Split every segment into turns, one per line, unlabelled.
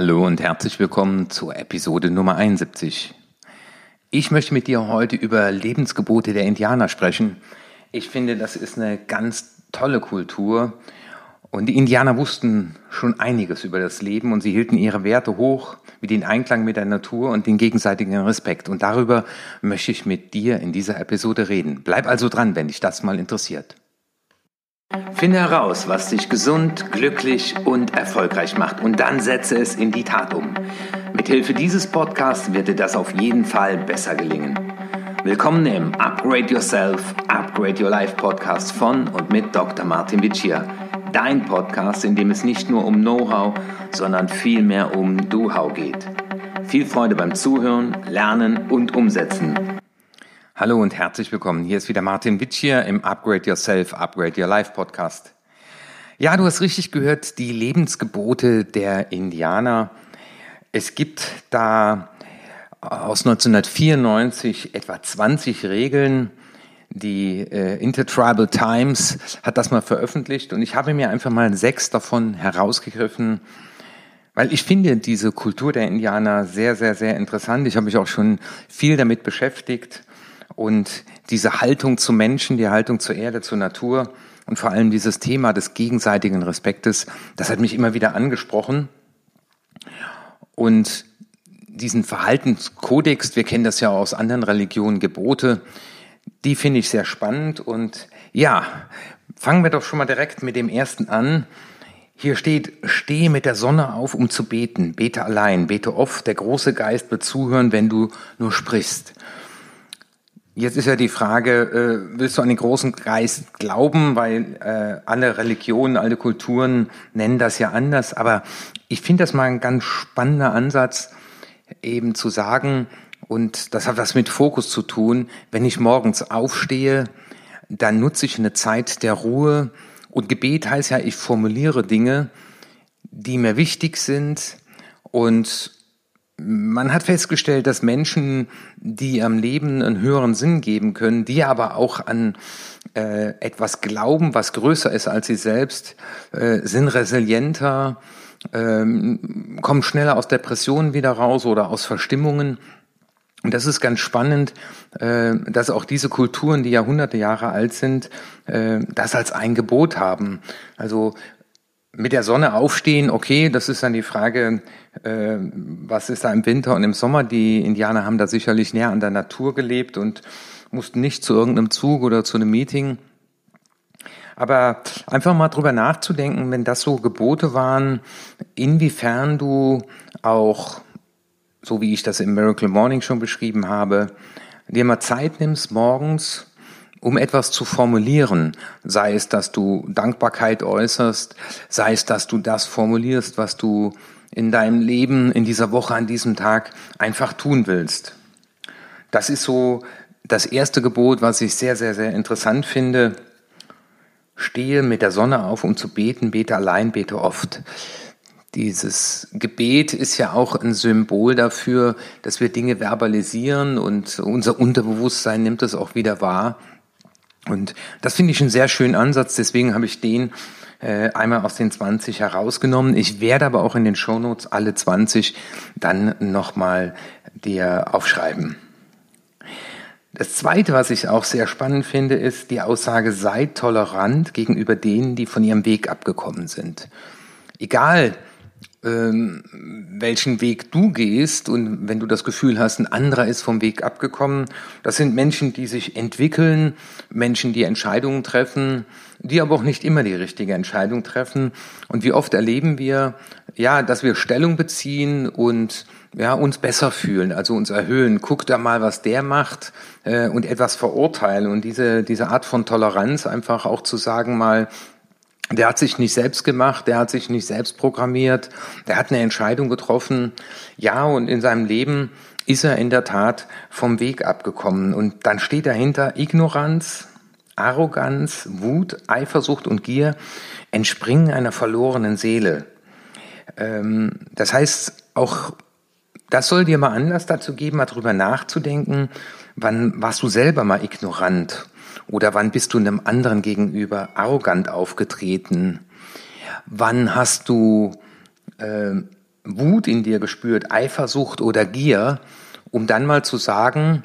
Hallo und herzlich willkommen zur Episode Nummer 71. Ich möchte mit dir heute über Lebensgebote der Indianer sprechen. Ich finde, das ist eine ganz tolle Kultur und die Indianer wussten schon einiges über das Leben und sie hielten ihre Werte hoch, wie den Einklang mit der Natur und den gegenseitigen Respekt. Und darüber möchte ich mit dir in dieser Episode reden. Bleib also dran, wenn dich das mal interessiert. Finde heraus, was dich gesund, glücklich und erfolgreich macht und dann setze es in die Tat um. Mithilfe dieses Podcasts wird dir das auf jeden Fall besser gelingen. Willkommen im Upgrade Yourself, Upgrade Your Life Podcast von und mit Dr. Martin Vicia. Dein Podcast, in dem es nicht nur um Know-how, sondern vielmehr um Do-How geht. Viel Freude beim Zuhören, Lernen und Umsetzen. Hallo und herzlich willkommen. Hier ist wieder Martin Witsch hier im Upgrade Yourself, Upgrade Your Life Podcast. Ja, du hast richtig gehört, die Lebensgebote der Indianer. Es gibt da aus 1994 etwa 20 Regeln. Die äh, Intertribal Times hat das mal veröffentlicht und ich habe mir einfach mal sechs davon herausgegriffen, weil ich finde diese Kultur der Indianer sehr, sehr, sehr interessant. Ich habe mich auch schon viel damit beschäftigt und diese Haltung zu Menschen, die Haltung zur Erde, zur Natur und vor allem dieses Thema des gegenseitigen Respektes, das hat mich immer wieder angesprochen. Und diesen Verhaltenskodex, wir kennen das ja aus anderen Religionen, Gebote, die finde ich sehr spannend. Und ja, fangen wir doch schon mal direkt mit dem ersten an. Hier steht, stehe mit der Sonne auf, um zu beten. Bete allein, bete oft. Der große Geist wird zuhören, wenn du nur sprichst. Jetzt ist ja die Frage, äh, willst du an den großen Geist glauben, weil äh, alle Religionen, alle Kulturen nennen das ja anders, aber ich finde das mal ein ganz spannender Ansatz, eben zu sagen, und das hat was mit Fokus zu tun, wenn ich morgens aufstehe, dann nutze ich eine Zeit der Ruhe. Und Gebet heißt ja, ich formuliere Dinge, die mir wichtig sind. Und man hat festgestellt, dass Menschen, die am Leben einen höheren Sinn geben können, die aber auch an äh, etwas glauben, was größer ist als sie selbst, äh, sind resilienter, ähm, kommen schneller aus Depressionen wieder raus oder aus Verstimmungen. Und das ist ganz spannend, äh, dass auch diese Kulturen, die Jahrhunderte Jahre alt sind, äh, das als ein Gebot haben. Also mit der Sonne aufstehen, okay, das ist dann die Frage, äh, was ist da im Winter und im Sommer? Die Indianer haben da sicherlich näher an der Natur gelebt und mussten nicht zu irgendeinem Zug oder zu einem Meeting. Aber einfach mal drüber nachzudenken, wenn das so Gebote waren, inwiefern du auch, so wie ich das im Miracle Morning schon beschrieben habe, dir mal Zeit nimmst morgens um etwas zu formulieren, sei es, dass du Dankbarkeit äußerst, sei es, dass du das formulierst, was du in deinem Leben, in dieser Woche, an diesem Tag einfach tun willst. Das ist so das erste Gebot, was ich sehr, sehr, sehr interessant finde. Stehe mit der Sonne auf, um zu beten, bete allein, bete oft. Dieses Gebet ist ja auch ein Symbol dafür, dass wir Dinge verbalisieren und unser Unterbewusstsein nimmt es auch wieder wahr. Und das finde ich einen sehr schönen Ansatz, deswegen habe ich den äh, einmal aus den 20 herausgenommen. Ich werde aber auch in den Shownotes alle 20 dann nochmal dir aufschreiben. Das Zweite, was ich auch sehr spannend finde, ist die Aussage, sei tolerant gegenüber denen, die von ihrem Weg abgekommen sind. Egal, welchen Weg du gehst und wenn du das Gefühl hast, ein anderer ist vom Weg abgekommen. Das sind Menschen, die sich entwickeln, Menschen, die Entscheidungen treffen, die aber auch nicht immer die richtige Entscheidung treffen. Und wie oft erleben wir, ja, dass wir Stellung beziehen und ja, uns besser fühlen, also uns erhöhen. Guck da mal, was der macht äh, und etwas verurteilen. Und diese, diese Art von Toleranz einfach auch zu sagen mal, der hat sich nicht selbst gemacht, der hat sich nicht selbst programmiert, der hat eine Entscheidung getroffen. Ja, und in seinem Leben ist er in der Tat vom Weg abgekommen. Und dann steht dahinter Ignoranz, Arroganz, Wut, Eifersucht und Gier entspringen einer verlorenen Seele. Ähm, das heißt, auch das soll dir mal Anlass dazu geben, mal drüber nachzudenken, wann warst du selber mal ignorant oder wann bist du einem anderen gegenüber arrogant aufgetreten? Wann hast du äh, Wut in dir gespürt, Eifersucht oder Gier, um dann mal zu sagen,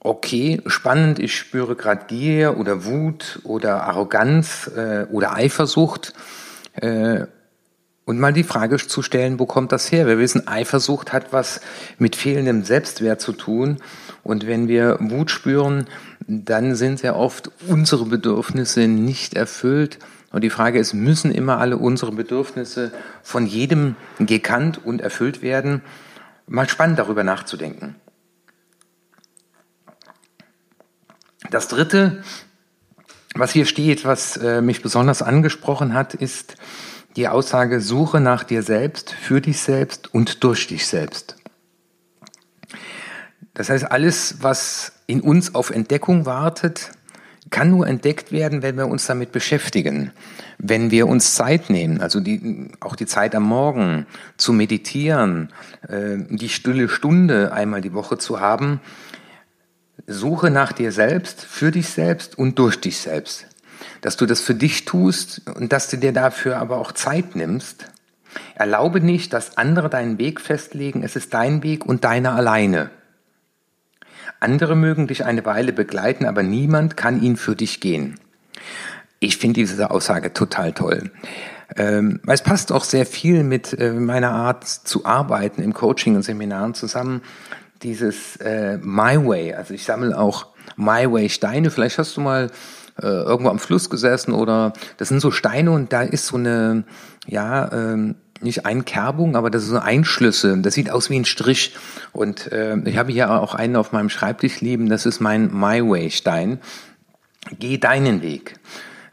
okay, spannend, ich spüre gerade Gier oder Wut oder Arroganz äh, oder Eifersucht. Äh, und mal die Frage zu stellen, wo kommt das her? Wir wissen, Eifersucht hat was mit fehlendem Selbstwert zu tun. Und wenn wir Wut spüren, dann sind sehr oft unsere Bedürfnisse nicht erfüllt. Und die Frage ist, müssen immer alle unsere Bedürfnisse von jedem gekannt und erfüllt werden? Mal spannend darüber nachzudenken. Das dritte, was hier steht, was äh, mich besonders angesprochen hat, ist die Aussage, suche nach dir selbst, für dich selbst und durch dich selbst. Das heißt, alles, was in uns auf Entdeckung wartet, kann nur entdeckt werden, wenn wir uns damit beschäftigen, wenn wir uns Zeit nehmen, also die, auch die Zeit am Morgen zu meditieren, äh, die stille Stunde einmal die Woche zu haben. Suche nach dir selbst, für dich selbst und durch dich selbst. Dass du das für dich tust und dass du dir dafür aber auch Zeit nimmst. Erlaube nicht, dass andere deinen Weg festlegen. Es ist dein Weg und deiner alleine. Andere mögen dich eine Weile begleiten, aber niemand kann ihn für dich gehen. Ich finde diese Aussage total toll. Ähm, es passt auch sehr viel mit äh, meiner Art zu arbeiten im Coaching und Seminaren zusammen. Dieses äh, My Way, also ich sammle auch My Way Steine. Vielleicht hast du mal äh, irgendwo am Fluss gesessen oder das sind so Steine und da ist so eine, ja, ähm, nicht Einkerbung, aber das sind so Einschlüsse. Das sieht aus wie ein Strich. Und äh, ich habe hier auch einen auf meinem Schreibtisch liegen. Das ist mein My Way Stein. Geh deinen Weg.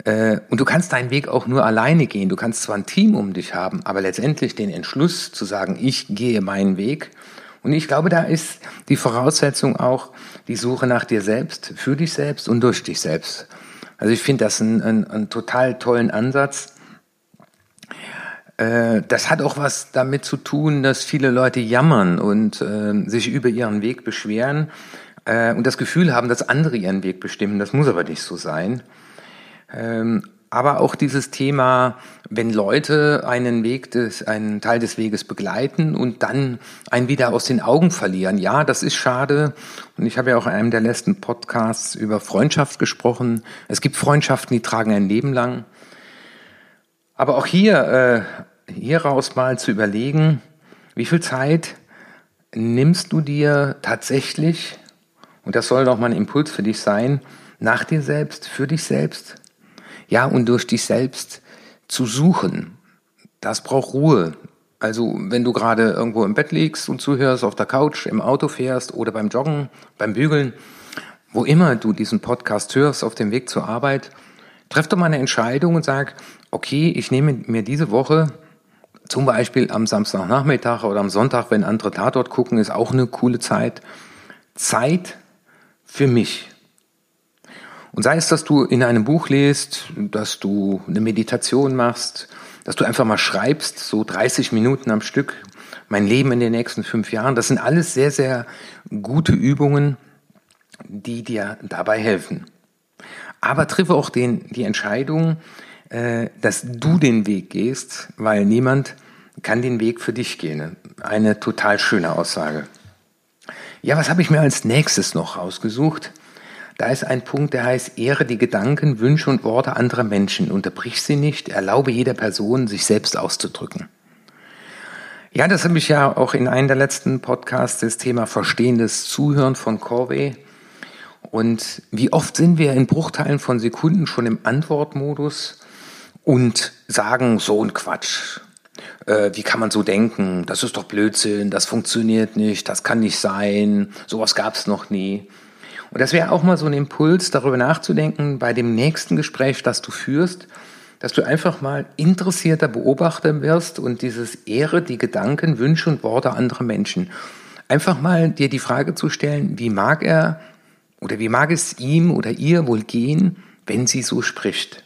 Äh, und du kannst deinen Weg auch nur alleine gehen. Du kannst zwar ein Team um dich haben, aber letztendlich den Entschluss zu sagen, ich gehe meinen Weg. Und ich glaube, da ist die Voraussetzung auch die Suche nach dir selbst, für dich selbst und durch dich selbst. Also ich finde das einen, einen, einen total tollen Ansatz äh, das hat auch was damit zu tun, dass viele Leute jammern und äh, sich über ihren Weg beschweren äh, und das Gefühl haben, dass andere ihren Weg bestimmen. Das muss aber nicht so sein. Ähm, aber auch dieses Thema, wenn Leute einen Weg des, einen Teil des Weges begleiten und dann einen wieder aus den Augen verlieren. Ja, das ist schade. Und ich habe ja auch in einem der letzten Podcasts über Freundschaft gesprochen. Es gibt Freundschaften, die tragen ein Leben lang. Aber auch hier, äh, hieraus mal zu überlegen, wie viel Zeit nimmst du dir tatsächlich, und das soll doch mal ein Impuls für dich sein, nach dir selbst, für dich selbst, ja, und durch dich selbst zu suchen. Das braucht Ruhe. Also, wenn du gerade irgendwo im Bett liegst und zuhörst, auf der Couch, im Auto fährst oder beim Joggen, beim Bügeln, wo immer du diesen Podcast hörst, auf dem Weg zur Arbeit, treff doch mal eine Entscheidung und sag, okay, ich nehme mir diese Woche zum Beispiel am Samstagnachmittag oder am Sonntag, wenn andere Tatort gucken, ist auch eine coole Zeit. Zeit für mich. Und sei es, dass du in einem Buch liest, dass du eine Meditation machst, dass du einfach mal schreibst, so 30 Minuten am Stück, mein Leben in den nächsten fünf Jahren. Das sind alles sehr, sehr gute Übungen, die dir dabei helfen. Aber triffe auch den, die Entscheidung, äh, dass du den Weg gehst, weil niemand kann den Weg für dich gehen. Eine total schöne Aussage. Ja, was habe ich mir als nächstes noch rausgesucht? Da ist ein Punkt, der heißt, ehre die Gedanken, Wünsche und Worte anderer Menschen, unterbrich sie nicht, erlaube jeder Person, sich selbst auszudrücken. Ja, das habe ich ja auch in einem der letzten Podcasts, das Thema verstehendes Zuhören von Corvey. Und wie oft sind wir in Bruchteilen von Sekunden schon im Antwortmodus und sagen so ein Quatsch. Äh, wie kann man so denken? Das ist doch Blödsinn, das funktioniert nicht, das kann nicht sein, sowas gab es noch nie. Und das wäre auch mal so ein Impuls, darüber nachzudenken, bei dem nächsten Gespräch, das du führst, dass du einfach mal interessierter Beobachter wirst und dieses Ehre, die Gedanken, Wünsche und Worte anderer Menschen. Einfach mal dir die Frage zu stellen, wie mag er oder wie mag es ihm oder ihr wohl gehen, wenn sie so spricht?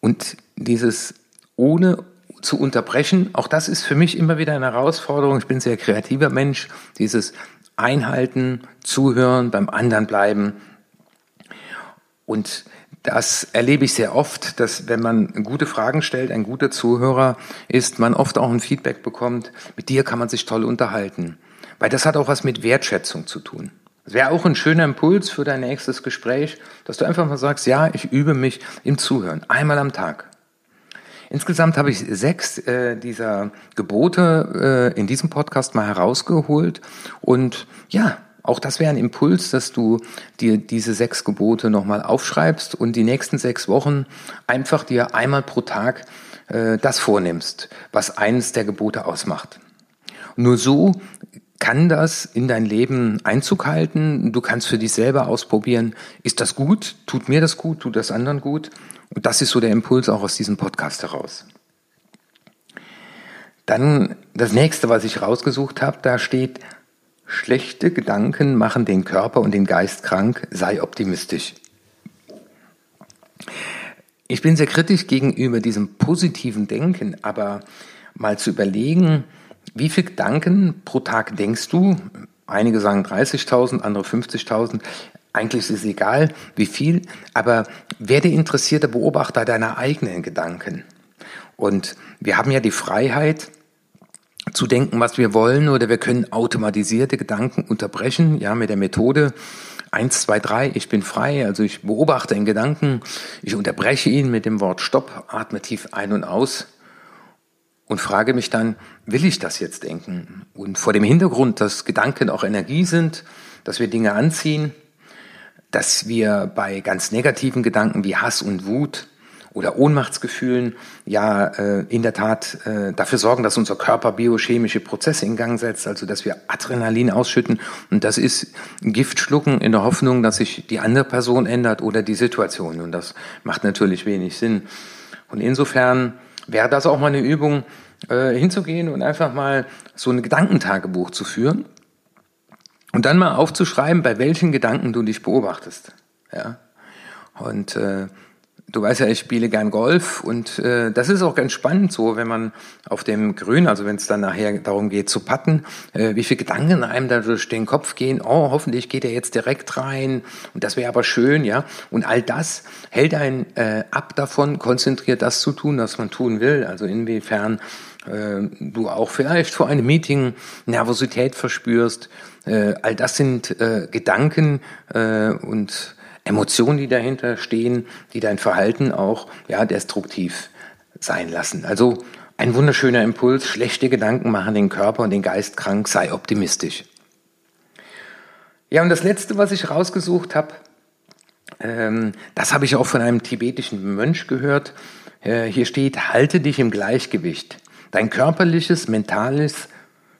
Und dieses ohne zu unterbrechen, auch das ist für mich immer wieder eine Herausforderung. Ich bin sehr kreativer Mensch. Dieses Einhalten, Zuhören, beim anderen bleiben. Und Das erlebe ich sehr oft, dass wenn man gute Fragen stellt, ein guter Zuhörer ist, man oft auch ein Feedback bekommt, mit dir kann man sich toll unterhalten. Weil das hat auch was mit Wertschätzung zu tun. Es wäre auch ein schöner Impuls für dein nächstes Gespräch, dass du einfach mal sagst, ja, ich übe mich im Zuhören, einmal am Tag. Insgesamt habe ich sechs äh, dieser Gebote äh, in diesem Podcast mal herausgeholt und ja, auch das wäre ein Impuls, dass du dir diese sechs Gebote nochmal aufschreibst und die nächsten sechs Wochen einfach dir einmal pro Tag äh, das vornimmst, was eines der Gebote ausmacht. Nur so kann das in dein Leben Einzug halten. Du kannst für dich selber ausprobieren, ist das gut? Tut mir das gut? Tut das anderen gut? Und das ist so der Impuls auch aus diesem Podcast heraus. Dann das nächste, was ich rausgesucht habe, da steht, Schlechte Gedanken machen den Körper und den Geist krank, sei optimistisch. Ich bin sehr kritisch gegenüber diesem positiven Denken, aber mal zu überlegen, wie viele Gedanken pro Tag denkst du? Einige sagen 30.000, andere 50.000. Eigentlich ist es egal, wie viel, aber werde interessierter Beobachter deiner eigenen Gedanken. Und wir haben ja die Freiheit, zu denken, was wir wollen, oder wir können automatisierte Gedanken unterbrechen, ja, mit der Methode eins, zwei, drei, ich bin frei, also ich beobachte einen Gedanken, ich unterbreche ihn mit dem Wort Stopp, atme tief ein und aus und frage mich dann, will ich das jetzt denken? Und vor dem Hintergrund, dass Gedanken auch Energie sind, dass wir Dinge anziehen, dass wir bei ganz negativen Gedanken wie Hass und Wut oder Ohnmachtsgefühlen ja äh, in der Tat äh, dafür sorgen, dass unser Körper biochemische Prozesse in Gang setzt, also dass wir Adrenalin ausschütten und das ist Gift schlucken in der Hoffnung, dass sich die andere Person ändert oder die Situation und das macht natürlich wenig Sinn. Und insofern wäre das auch mal eine Übung, äh, hinzugehen und einfach mal so ein Gedankentagebuch zu führen und dann mal aufzuschreiben, bei welchen Gedanken du dich beobachtest. Ja. Und äh, Du weißt ja, ich spiele gern Golf und äh, das ist auch ganz spannend so, wenn man auf dem Grün, also wenn es dann nachher darum geht zu patten, äh, wie viele Gedanken einem da durch den Kopf gehen. Oh, hoffentlich geht er jetzt direkt rein und das wäre aber schön, ja. Und all das hält einen äh, ab davon, konzentriert das zu tun, was man tun will. Also inwiefern äh, du auch vielleicht vor einem Meeting Nervosität verspürst. Äh, all das sind äh, Gedanken äh, und Emotionen, die dahinter stehen, die dein Verhalten auch ja, destruktiv sein lassen. Also ein wunderschöner Impuls, schlechte Gedanken machen den Körper und den Geist krank, sei optimistisch. Ja, und das Letzte, was ich rausgesucht habe, ähm, das habe ich auch von einem tibetischen Mönch gehört. Äh, hier steht, halte dich im Gleichgewicht. Dein körperliches, mentales,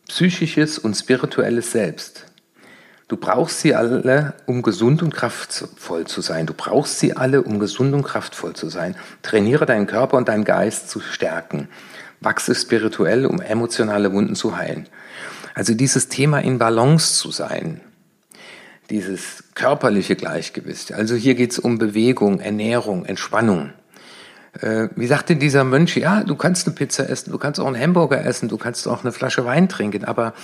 psychisches und spirituelles Selbst. Du brauchst sie alle, um gesund und kraftvoll zu sein. Du brauchst sie alle, um gesund und kraftvoll zu sein. Trainiere deinen Körper und deinen Geist zu stärken. Wachse spirituell, um emotionale Wunden zu heilen. Also dieses Thema in Balance zu sein, dieses körperliche Gleichgewicht. Also hier geht es um Bewegung, Ernährung, Entspannung äh, wie sagte dieser Mönch, ja, du kannst eine Pizza essen, du kannst auch einen Hamburger essen, du kannst auch eine Flasche Wein trinken, aber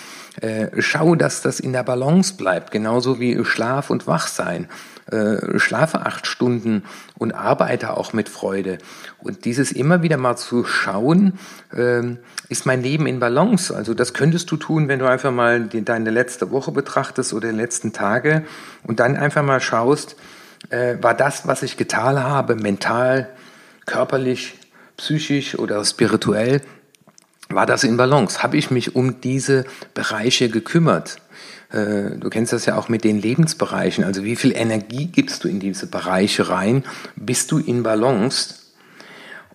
äh, schau, dass das in der Balance bleibt, genauso wie Schlaf und Wachsein. Äh, schlafe acht Stunden und arbeite auch mit Freude. Und dieses immer wieder mal zu schauen, äh, ist mein Leben in Balance? Also das könntest du tun, wenn du einfach mal deine letzte Woche betrachtest oder die letzten Tage und dann einfach mal schaust, äh, war das, was ich getan habe, mental, körperlich, psychisch oder spirituell, war das in Balance? Habe ich mich um diese Bereiche gekümmert? Äh, du kennst das ja auch mit den Lebensbereichen. Also wie viel Energie gibst du in diese Bereiche rein? Bist du in Balance?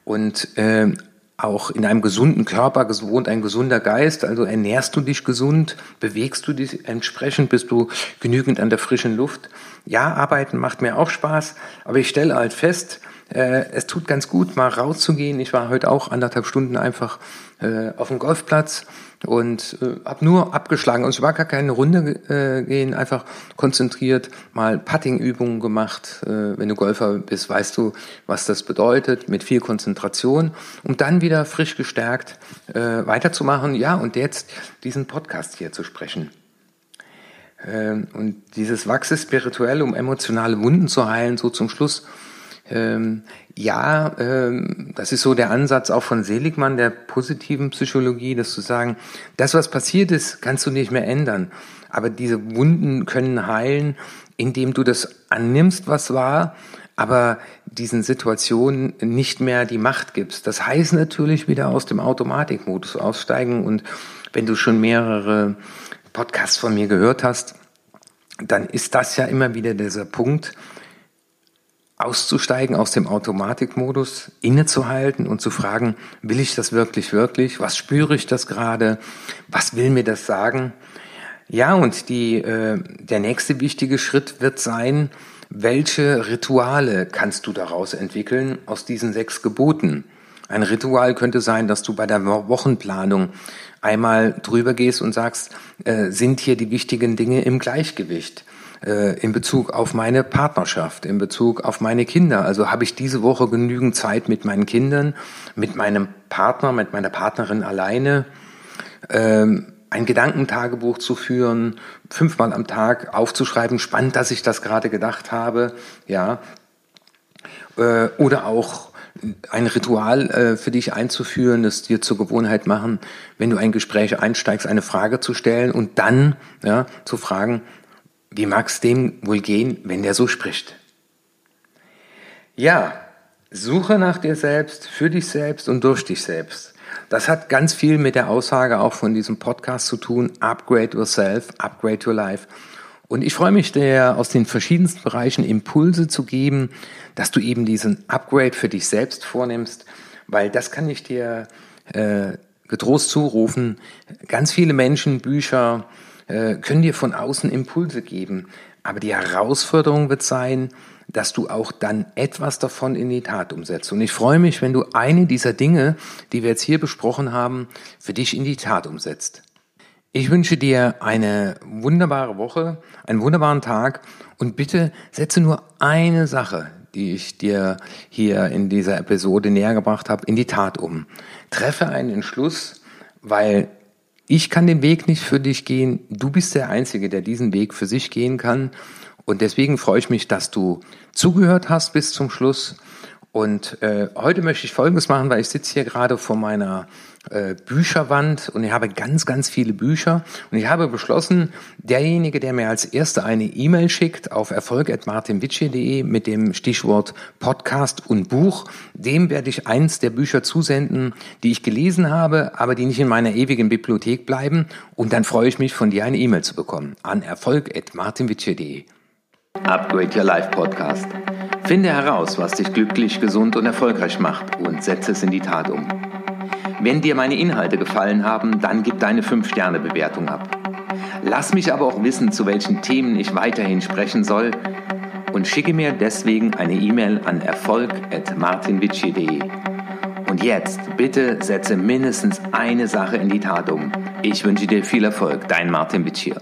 Und äh, auch in einem gesunden Körper wohnt ein gesunder Geist. Also ernährst du dich gesund, bewegst du dich entsprechend, bist du genügend an der frischen Luft. Ja, arbeiten macht mir auch Spaß, aber ich stelle halt fest, äh, es tut ganz gut, mal rauszugehen. Ich war heute auch anderthalb Stunden einfach äh, auf dem Golfplatz und äh, habe nur abgeschlagen. Und ich war gar keine Runde äh, gehen, einfach konzentriert mal Putting-Übungen gemacht. Äh, wenn du Golfer bist, weißt du, was das bedeutet, mit viel Konzentration, um dann wieder frisch gestärkt äh, weiterzumachen. Ja, und jetzt diesen Podcast hier zu sprechen. Äh, und dieses Wachse spirituell, um emotionale Wunden zu heilen, so zum Schluss Ähm, ja, ähm, das ist so der Ansatz auch von Seligmann, der positiven Psychologie, dass zu sagen, das, was passiert ist, kannst du nicht mehr ändern. Aber diese Wunden können heilen, indem du das annimmst, was war, aber diesen Situationen nicht mehr die Macht gibst. Das heißt natürlich wieder aus dem Automatikmodus aussteigen und wenn du schon mehrere Podcasts von mir gehört hast, dann ist das ja immer wieder dieser Punkt, auszusteigen aus dem Automatikmodus, innezuhalten und zu fragen, will ich das wirklich, wirklich? Was spüre ich das gerade? Was will mir das sagen? Ja, und die, äh, der nächste wichtige Schritt wird sein, welche Rituale kannst du daraus entwickeln aus diesen sechs Geboten? Ein Ritual könnte sein, dass du bei der Wochenplanung einmal drüber gehst und sagst, äh, sind hier die wichtigen Dinge im Gleichgewicht? Äh, in Bezug auf meine Partnerschaft, in Bezug auf meine Kinder. Also habe ich diese Woche genügend Zeit mit meinen Kindern, mit meinem Partner, mit meiner Partnerin alleine, ähm, ein Gedankentagebuch zu führen, fünfmal am Tag aufzuschreiben, spannend, dass ich das gerade gedacht habe, ja. Äh, oder auch ein Ritual äh, für dich einzuführen, das dir zur Gewohnheit machen, wenn du ein Gespräch einsteigst, eine Frage zu stellen und dann ja, zu fragen, wie mag es dem wohl gehen, wenn der so spricht? Ja, suche nach dir selbst, für dich selbst und durch dich selbst. Das hat ganz viel mit der Aussage auch von diesem Podcast zu tun, Upgrade Yourself, Upgrade Your Life. Und ich freue mich, dir aus den verschiedensten Bereichen Impulse zu geben, dass du eben diesen Upgrade für dich selbst vornimmst, weil das kann ich dir äh, getrost zurufen. Ganz viele Menschen, Bücher äh, können dir von außen Impulse geben, aber die Herausforderung wird sein, dass du auch dann etwas davon in die Tat umsetzt. Und ich freue mich, wenn du eine dieser Dinge, die wir jetzt hier besprochen haben, für dich in die Tat umsetzt. Ich wünsche dir eine wunderbare Woche, einen wunderbaren Tag und bitte setze nur eine Sache, die ich dir hier in dieser Episode näher gebracht habe, in die Tat um. Treffe einen Entschluss, weil ich kann den Weg nicht für dich gehen. Du bist der Einzige, der diesen Weg für sich gehen kann. Und deswegen freue ich mich, dass du zugehört hast bis zum Schluss. Und äh, heute möchte ich Folgendes machen, weil ich sitze hier gerade vor meiner äh, Bücherwand und ich habe ganz, ganz viele Bücher. Und ich habe beschlossen, derjenige, der mir als Erster eine E-Mail schickt auf erfolg.martinwitsche.de mit dem Stichwort Podcast und Buch, dem werde ich eins der Bücher zusenden, die ich gelesen habe, aber die nicht in meiner ewigen Bibliothek bleiben. Und dann freue ich mich, von dir eine E-Mail zu bekommen an erfolg.martinwitsche.de.
Upgrade Your Life Podcast. Finde heraus, was dich glücklich, gesund und erfolgreich macht und setze es in die Tat um. Wenn dir meine Inhalte gefallen haben, dann gib deine 5-Sterne-Bewertung ab. Lass mich aber auch wissen, zu welchen Themen ich weiterhin sprechen soll und schicke mir deswegen eine E-Mail an erfolg.martinvici.de. Und jetzt bitte setze mindestens eine Sache in die Tat um. Ich wünsche dir viel Erfolg, dein Martin Vici.